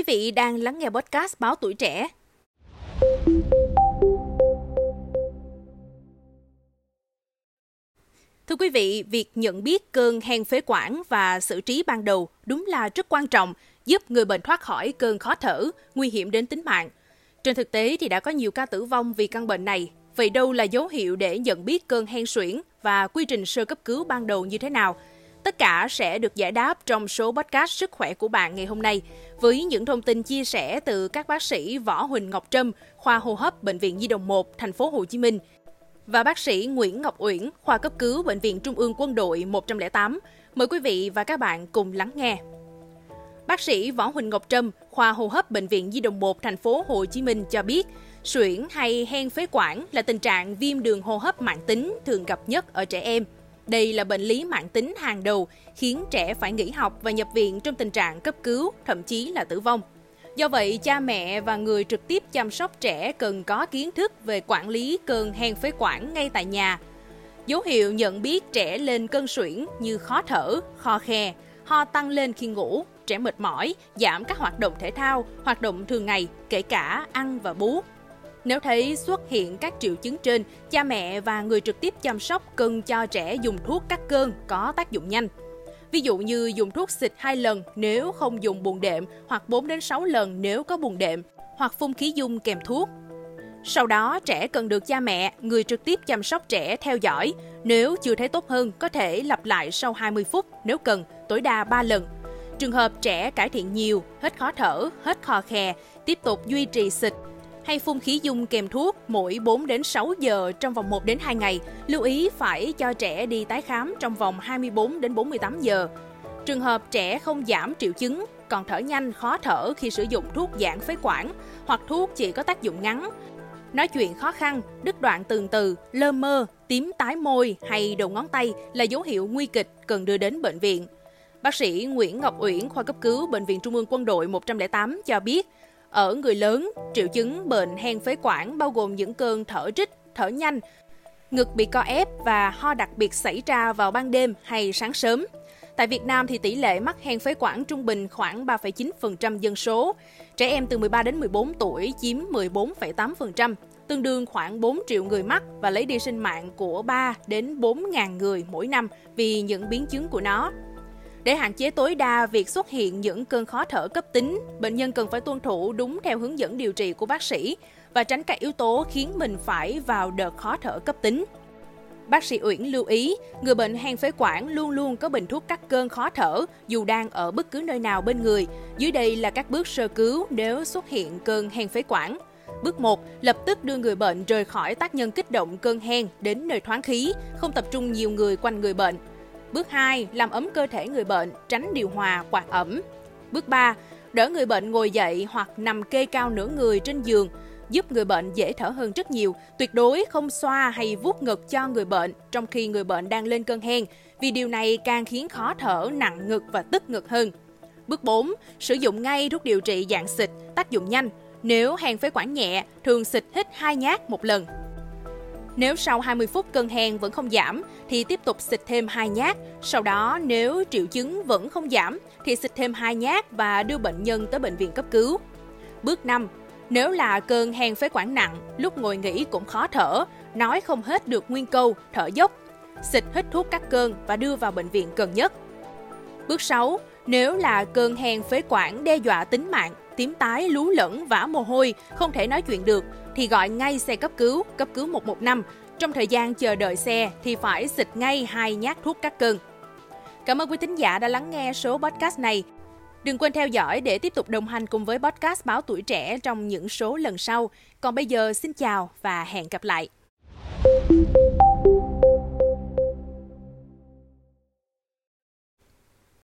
quý vị đang lắng nghe podcast Báo Tuổi Trẻ. Thưa quý vị, việc nhận biết cơn hen phế quản và xử trí ban đầu đúng là rất quan trọng, giúp người bệnh thoát khỏi cơn khó thở, nguy hiểm đến tính mạng. Trên thực tế thì đã có nhiều ca tử vong vì căn bệnh này. Vậy đâu là dấu hiệu để nhận biết cơn hen suyễn và quy trình sơ cấp cứu ban đầu như thế nào? Tất cả sẽ được giải đáp trong số podcast Sức khỏe của bạn ngày hôm nay với những thông tin chia sẻ từ các bác sĩ Võ Huỳnh Ngọc Trâm, khoa hô hấp Bệnh viện Di đồng 1, thành phố Hồ Chí Minh và bác sĩ Nguyễn Ngọc Uyển, khoa cấp cứu Bệnh viện Trung ương Quân đội 108. Mời quý vị và các bạn cùng lắng nghe. Bác sĩ Võ Huỳnh Ngọc Trâm, khoa hô hấp Bệnh viện Di đồng 1, thành phố Hồ Chí Minh cho biết, suyễn hay hen phế quản là tình trạng viêm đường hô hấp mạng tính thường gặp nhất ở trẻ em – đây là bệnh lý mạng tính hàng đầu, khiến trẻ phải nghỉ học và nhập viện trong tình trạng cấp cứu, thậm chí là tử vong. Do vậy, cha mẹ và người trực tiếp chăm sóc trẻ cần có kiến thức về quản lý cơn hen phế quản ngay tại nhà. Dấu hiệu nhận biết trẻ lên cơn suyễn như khó thở, kho khe, ho tăng lên khi ngủ, trẻ mệt mỏi, giảm các hoạt động thể thao, hoạt động thường ngày, kể cả ăn và bú. Nếu thấy xuất hiện các triệu chứng trên, cha mẹ và người trực tiếp chăm sóc cần cho trẻ dùng thuốc cắt cơn có tác dụng nhanh. Ví dụ như dùng thuốc xịt 2 lần nếu không dùng buồn đệm hoặc 4 đến 6 lần nếu có buồn đệm hoặc phun khí dung kèm thuốc. Sau đó, trẻ cần được cha mẹ, người trực tiếp chăm sóc trẻ theo dõi. Nếu chưa thấy tốt hơn, có thể lặp lại sau 20 phút nếu cần, tối đa 3 lần. Trường hợp trẻ cải thiện nhiều, hết khó thở, hết khò khè, tiếp tục duy trì xịt hay phun khí dung kèm thuốc mỗi 4 đến 6 giờ trong vòng 1 đến 2 ngày. Lưu ý phải cho trẻ đi tái khám trong vòng 24 đến 48 giờ. Trường hợp trẻ không giảm triệu chứng, còn thở nhanh, khó thở khi sử dụng thuốc giãn phế quản hoặc thuốc chỉ có tác dụng ngắn, nói chuyện khó khăn, đứt đoạn từng từ, lơ mơ, tím tái môi hay đầu ngón tay là dấu hiệu nguy kịch cần đưa đến bệnh viện. Bác sĩ Nguyễn Ngọc Uyển, khoa cấp cứu Bệnh viện Trung ương Quân đội 108 cho biết, ở người lớn, triệu chứng bệnh hen phế quản bao gồm những cơn thở rít, thở nhanh, ngực bị co ép và ho đặc biệt xảy ra vào ban đêm hay sáng sớm. Tại Việt Nam thì tỷ lệ mắc hen phế quản trung bình khoảng 3,9% dân số. Trẻ em từ 13 đến 14 tuổi chiếm 14,8%, tương đương khoảng 4 triệu người mắc và lấy đi sinh mạng của 3 đến 4 ngàn người mỗi năm vì những biến chứng của nó. Để hạn chế tối đa việc xuất hiện những cơn khó thở cấp tính, bệnh nhân cần phải tuân thủ đúng theo hướng dẫn điều trị của bác sĩ và tránh các yếu tố khiến mình phải vào đợt khó thở cấp tính. Bác sĩ Uyển lưu ý, người bệnh hen phế quản luôn luôn có bình thuốc cắt cơn khó thở dù đang ở bất cứ nơi nào bên người. Dưới đây là các bước sơ cứu nếu xuất hiện cơn hen phế quản. Bước 1, lập tức đưa người bệnh rời khỏi tác nhân kích động cơn hen đến nơi thoáng khí, không tập trung nhiều người quanh người bệnh. Bước 2, làm ấm cơ thể người bệnh, tránh điều hòa, quạt ẩm. Bước 3, đỡ người bệnh ngồi dậy hoặc nằm kê cao nửa người trên giường, giúp người bệnh dễ thở hơn rất nhiều. Tuyệt đối không xoa hay vuốt ngực cho người bệnh trong khi người bệnh đang lên cơn hen, vì điều này càng khiến khó thở, nặng ngực và tức ngực hơn. Bước 4, sử dụng ngay thuốc điều trị dạng xịt, tác dụng nhanh. Nếu hen phế quản nhẹ, thường xịt hít hai nhát một lần. Nếu sau 20 phút cơn hen vẫn không giảm thì tiếp tục xịt thêm 2 nhát. Sau đó nếu triệu chứng vẫn không giảm thì xịt thêm 2 nhát và đưa bệnh nhân tới bệnh viện cấp cứu. Bước 5. Nếu là cơn hen phế quản nặng, lúc ngồi nghỉ cũng khó thở, nói không hết được nguyên câu, thở dốc, xịt hít thuốc cắt cơn và đưa vào bệnh viện gần nhất. Bước 6. Nếu là cơn hen phế quản đe dọa tính mạng, tím tái, lú lẫn, vã mồ hôi, không thể nói chuyện được, thì gọi ngay xe cấp cứu, cấp cứu 115. Trong thời gian chờ đợi xe thì phải xịt ngay hai nhát thuốc cắt cơn. Cảm ơn quý thính giả đã lắng nghe số podcast này. Đừng quên theo dõi để tiếp tục đồng hành cùng với podcast Báo Tuổi Trẻ trong những số lần sau. Còn bây giờ xin chào và hẹn gặp lại.